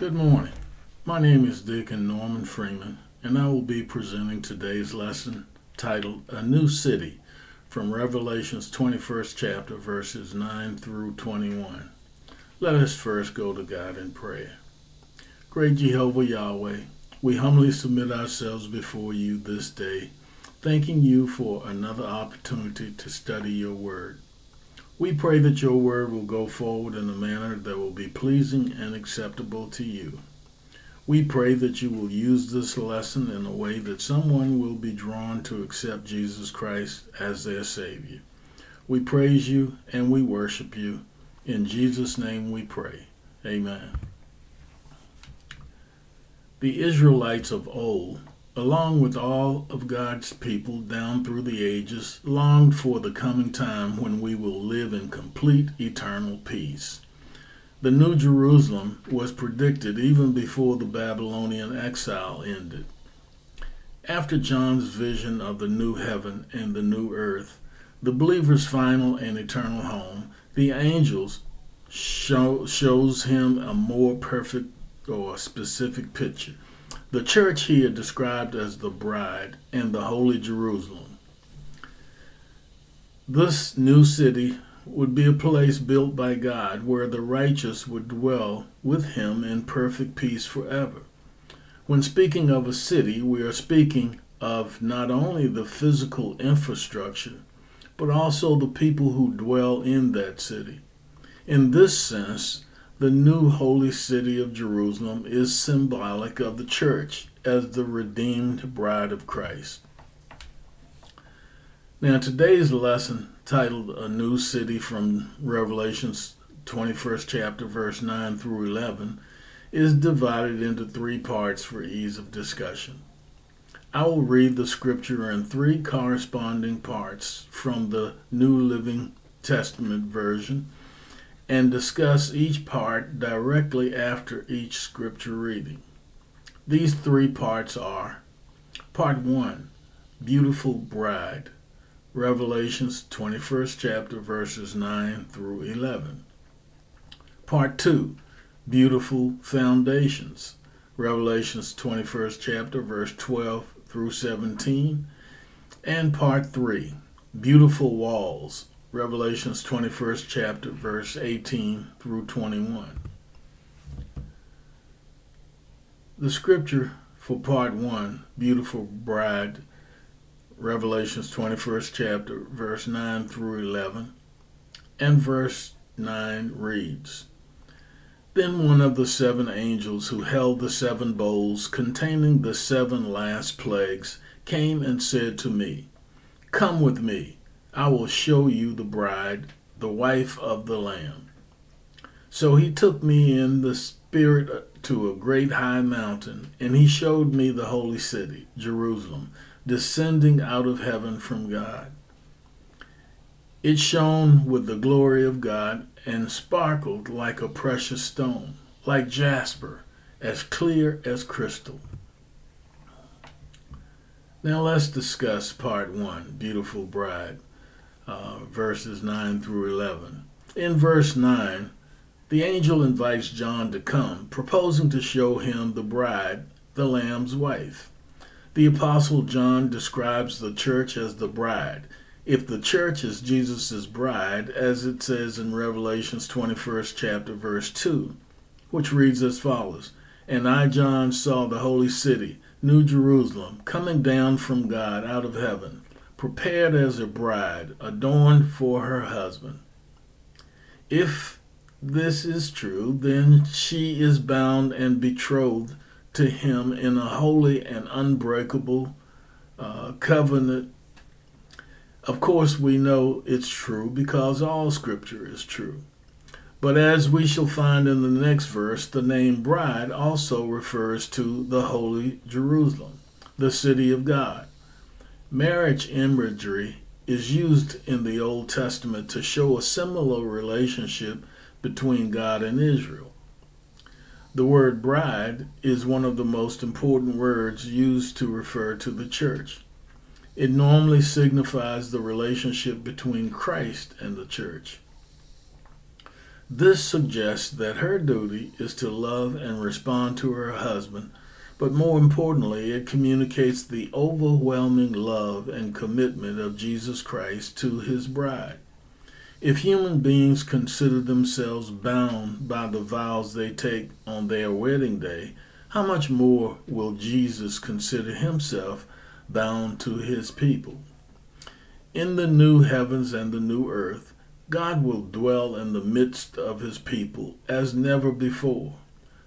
Good morning. My name is Deacon Norman Freeman, and I will be presenting today's lesson titled A New City from Revelation's 21st chapter, verses 9 through 21. Let us first go to God in prayer. Great Jehovah Yahweh, we humbly submit ourselves before you this day, thanking you for another opportunity to study your word. We pray that your word will go forward in a manner that will be pleasing and acceptable to you. We pray that you will use this lesson in a way that someone will be drawn to accept Jesus Christ as their Savior. We praise you and we worship you. In Jesus' name we pray. Amen. The Israelites of old along with all of God's people down through the ages, longed for the coming time when we will live in complete eternal peace. The New Jerusalem was predicted even before the Babylonian exile ended. After John's vision of the new heaven and the new earth, the believer's final and eternal home, the angels show, shows him a more perfect or specific picture the church here described as the bride and the holy Jerusalem. This new city would be a place built by God where the righteous would dwell with him in perfect peace forever. When speaking of a city, we are speaking of not only the physical infrastructure, but also the people who dwell in that city. In this sense, the new holy city of Jerusalem is symbolic of the church as the redeemed bride of Christ. Now, today's lesson, titled A New City from Revelation's 21st chapter, verse 9 through 11, is divided into three parts for ease of discussion. I will read the scripture in three corresponding parts from the New Living Testament version and discuss each part directly after each scripture reading. These three parts are Part 1 Beautiful Bride, Revelations 21st chapter, verses 9 through 11. Part 2 Beautiful Foundations, Revelations 21st chapter, verse 12 through 17. And Part 3 Beautiful Walls, Revelations 21st chapter, verse 18 through 21. The scripture for part 1, Beautiful Bride, Revelations 21st chapter, verse 9 through 11, and verse 9 reads Then one of the seven angels who held the seven bowls containing the seven last plagues came and said to me, Come with me I will show you the bride, the wife of the Lamb. So he took me in the Spirit to a great high mountain, and he showed me the holy city, Jerusalem, descending out of heaven from God. It shone with the glory of God and sparkled like a precious stone, like jasper, as clear as crystal. Now let's discuss part one Beautiful Bride uh, verses 9 through 11. In verse 9, the angel invites John to come, proposing to show him the bride, the Lamb's wife. The Apostle John describes the church as the bride. If the church is Jesus' bride, as it says in Revelation's 21st chapter, verse 2, which reads as follows And I, John, saw the holy city, New Jerusalem, coming down from God out of heaven prepared as a bride, adorned for her husband. If this is true, then she is bound and betrothed to him in a holy and unbreakable uh, covenant. Of course, we know it's true because all scripture is true. But as we shall find in the next verse, the name bride also refers to the holy Jerusalem, the city of God. Marriage imagery is used in the Old Testament to show a similar relationship between God and Israel. The word bride is one of the most important words used to refer to the church. It normally signifies the relationship between Christ and the church. This suggests that her duty is to love and respond to her husband, but more importantly, it communicates the overwhelming love and commitment of Jesus Christ to his bride. If human beings consider themselves bound by the vows they take on their wedding day, how much more will Jesus consider himself bound to his people? In the new heavens and the new earth, God will dwell in the midst of his people as never before.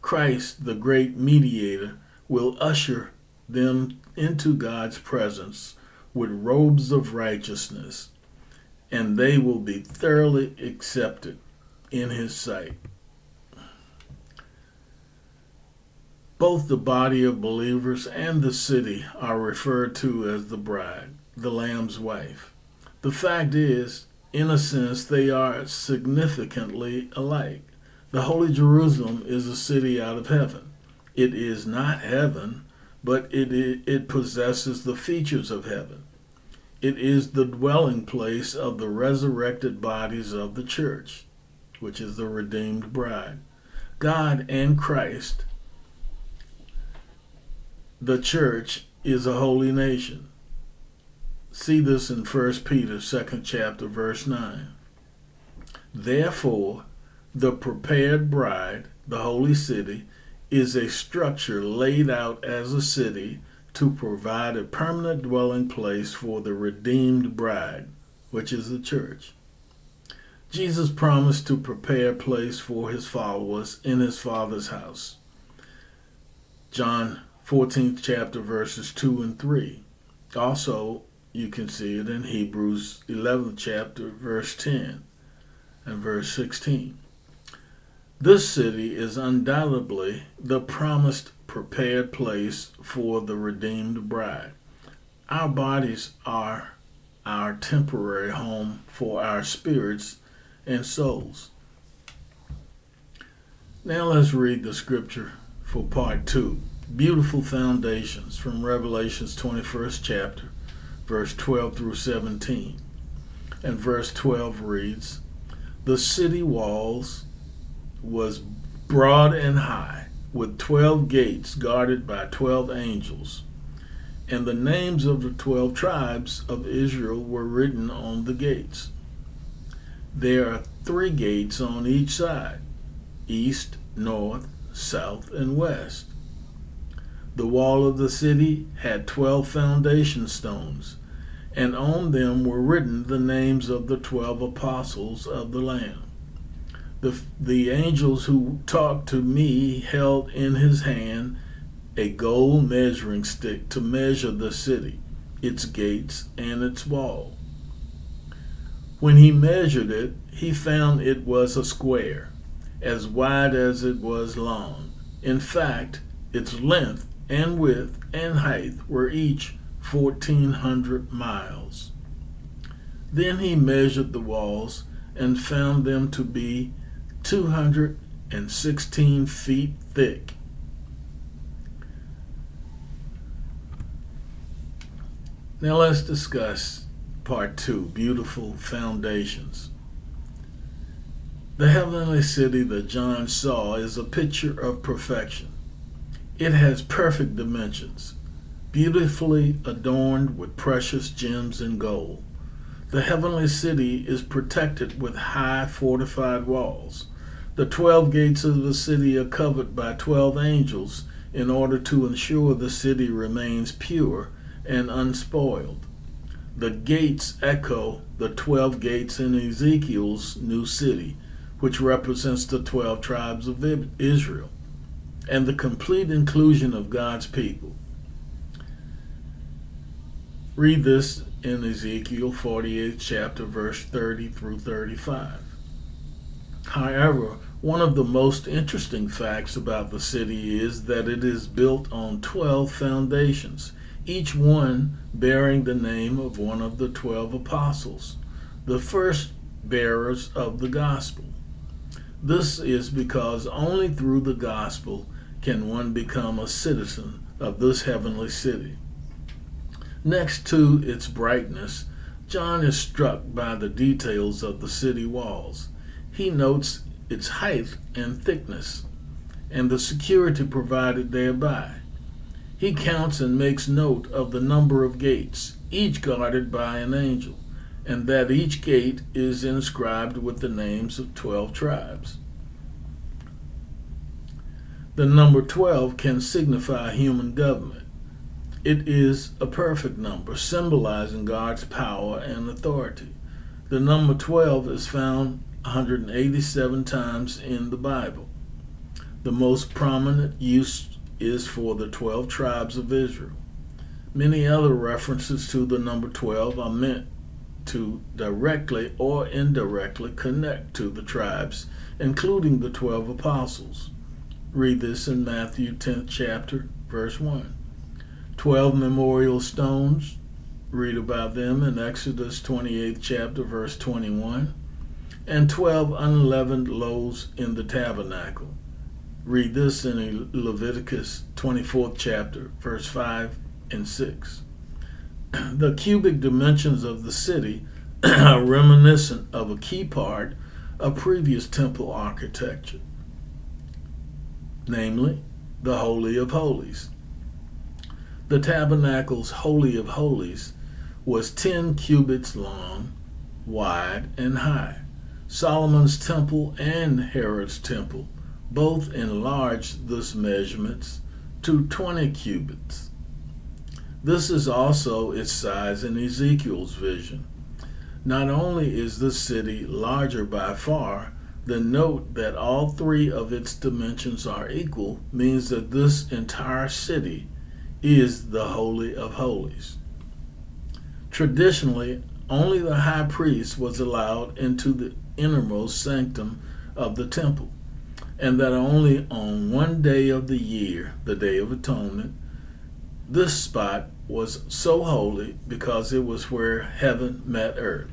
Christ, the great mediator, will usher them into God's presence with robes of righteousness and they will be thoroughly accepted in his sight. Both the body of believers and the city are referred to as the bride, the Lamb's wife. The fact is, in a sense, they are significantly alike. The Holy Jerusalem is a city out of heaven. It is not heaven, but it, it, possesses the features of heaven. It is the dwelling place of the resurrected bodies of the church, which is the redeemed bride. God and Christ, the church, is a holy nation. See this in 1 Peter 2nd chapter verse 9. Therefore, the prepared bride, the holy city, is a structure laid out as a city to provide a permanent dwelling place for the redeemed bride, which is the church. Jesus promised to prepare a place for his followers in his Father's house. John 14th chapter verses 2 and 3. Also, you can see it in Hebrews 11th chapter verse 10 and verse 16. This city is undoubtedly the promised prepared place for the redeemed bride. Our bodies are our temporary home for our spirits and souls. Now let's read the scripture for part two. Beautiful foundations from Revelation's 21st chapter, verse 12 through 17. And verse 12 reads The city walls was broad and high, with twelve gates guarded by twelve angels. And the names of the twelve tribes of Israel were written on the gates. There are three gates on each side east, north, south, and west. The wall of the city had twelve foundation stones, and on them were written the names of the twelve apostles of the Lamb the, the angels who talked to me held in his hand a gold measuring stick to measure the city, its gates, and its wall. When he measured it, he found it was a square, as wide as it was long. In fact, its length and width and height were each 1,400 miles. Then he measured the walls and found them to be 216 feet thick. Now let's discuss part two beautiful foundations. The heavenly city that John saw is a picture of perfection. It has perfect dimensions, beautifully adorned with precious gems and gold. The heavenly city is protected with high fortified walls. The twelve gates of the city are covered by twelve angels in order to ensure the city remains pure and unspoiled. The gates echo the twelve gates in Ezekiel's new city, which represents the twelve tribes of Israel, and the complete inclusion of God's people. Read this in Ezekiel 48, chapter, verse 30 through 35. However, one of the most interesting facts about the city is that it is built on 12 foundations, each one bearing the name of one of the 12 apostles, the first bearers of the gospel. This is because only through the gospel can one become a citizen of this heavenly city. Next to its brightness, John is struck by the details of the city walls. He notes its height and thickness, and the security provided thereby. He counts and makes note of the number of gates, each guarded by an angel, and that each gate is inscribed with the names of 12 tribes. The number 12 can signify human government. It is a perfect number, symbolizing God's power and authority. The number 12 is found 187 times in the Bible. The most prominent use is for the 12 tribes of Israel. Many other references to the number 12 are meant to directly or indirectly connect to the tribes, including the 12 apostles. Read this in Matthew 10th chapter, verse 1. 12 memorial stones, read about them in Exodus 28th chapter, verse 21. And 12 unleavened loaves in the tabernacle, Read this in Leviticus 24th chapter, verse 5 and 6. The cubic dimensions of the city are reminiscent of a key part of previous temple architecture, namely the Holy of Holies. The tabernacle's Holy of Holies was 10 cubits long, wide, and high. Solomon's temple and Herod's temple both enlarged this measurements to 20 cubits. This is also its size in Ezekiel's vision. Not only is this city larger by far, the note that all three of its dimensions are equal means that this entire city is the Holy of Holies. Traditionally, only the high priest was allowed into the innermost sanctum of the temple and that only on one day of the year, the Day of Atonement, this spot was so holy because it was where heaven met earth.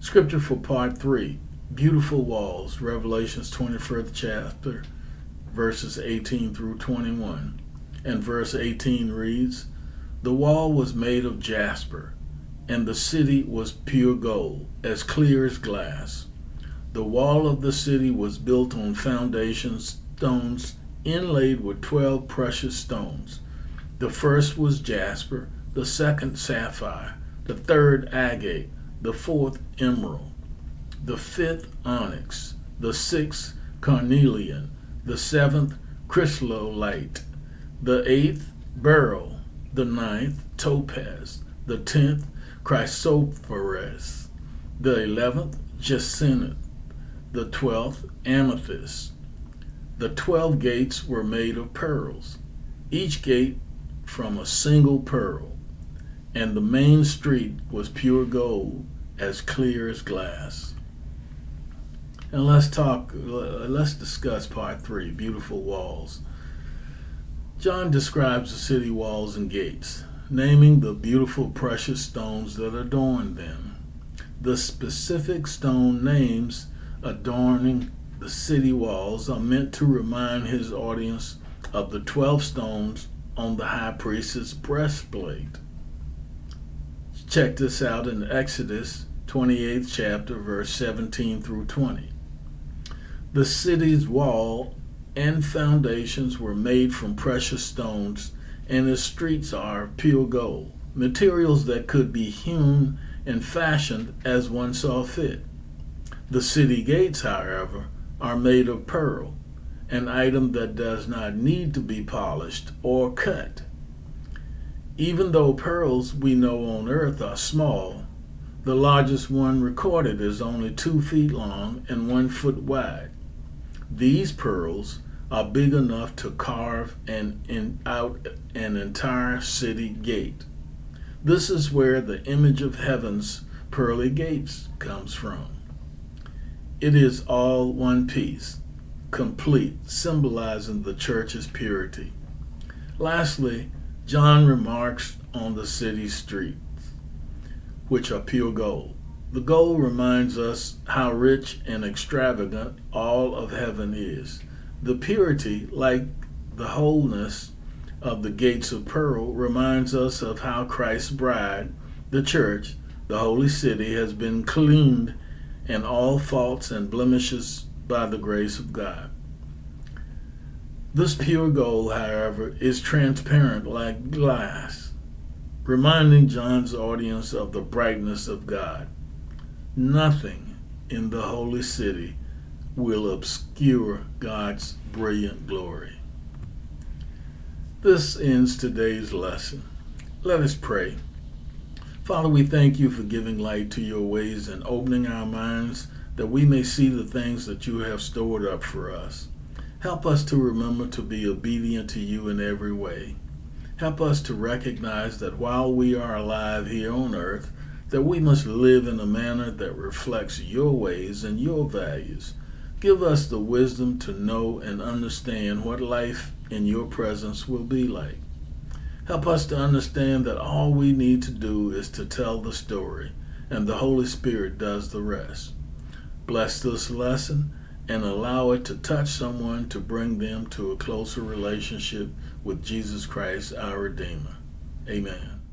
Scripture for part 3 Beautiful Walls, Revelations 21st chapter, verses 18 through 21. And verse 18 reads The wall was made of jasper, and the city was pure gold, as clear as glass. The wall of the city was built on foundation stones inlaid with 12 precious stones. The first was jasper, the second sapphire, the third agate, the fourth emerald, the fifth onyx, the sixth carnelian, the seventh chrysolite, the eighth beryl, the ninth topaz, the tenth chrysoprase, the eleventh jacinth, the twelfth amethyst. The twelve gates were made of pearls, each gate from a single pearl, and the main street was pure gold, as clear as glass. And let's talk, let's discuss part three beautiful walls. John describes the city walls and gates, naming the beautiful precious stones that adorn them. The specific stone names adorning the city walls are meant to remind his audience of the 12 stones on the high priest's breastplate. Check this out in Exodus 28th chapter, verse 17 through 20. The city's wall and foundations were made from precious stones, and its streets are pure gold, materials that could be hewn and fashioned as one saw fit. The city gates, however, are made of pearl, an item that does not need to be polished or cut. Even though pearls we know on earth are small, the largest one recorded is only two feet long and one foot wide. These pearls are big enough to carve an, in, out an entire city gate. This is where the image of heaven's pearly gates comes from. It is all one piece, complete, symbolizing the church's purity. Lastly, John remarks on the city streets, which are pure gold. The gold reminds us how rich and extravagant all of heaven is. The purity, like the wholeness of the gates of pearl, reminds us of how Christ's bride, the church, the holy city, has been cleaned in all faults and blemishes by the grace of God. This pure gold, however, is transparent like glass, reminding John's audience of the brightness of God. Nothing in the holy city will obscure God's brilliant glory. This ends today's lesson. Let us pray. Father, we thank you for giving light to your ways and opening our minds that we may see the things that you have stored up for us. Help us to remember to be obedient to you in every way. Help us to recognize that while we are alive here on earth, that we must live in a manner that reflects your ways and your values. Give us the wisdom to know and understand what life in your presence will be like. Help us to understand that all we need to do is to tell the story, and the Holy Spirit does the rest. Bless this lesson and allow it to touch someone to bring them to a closer relationship with Jesus Christ, our Redeemer. Amen.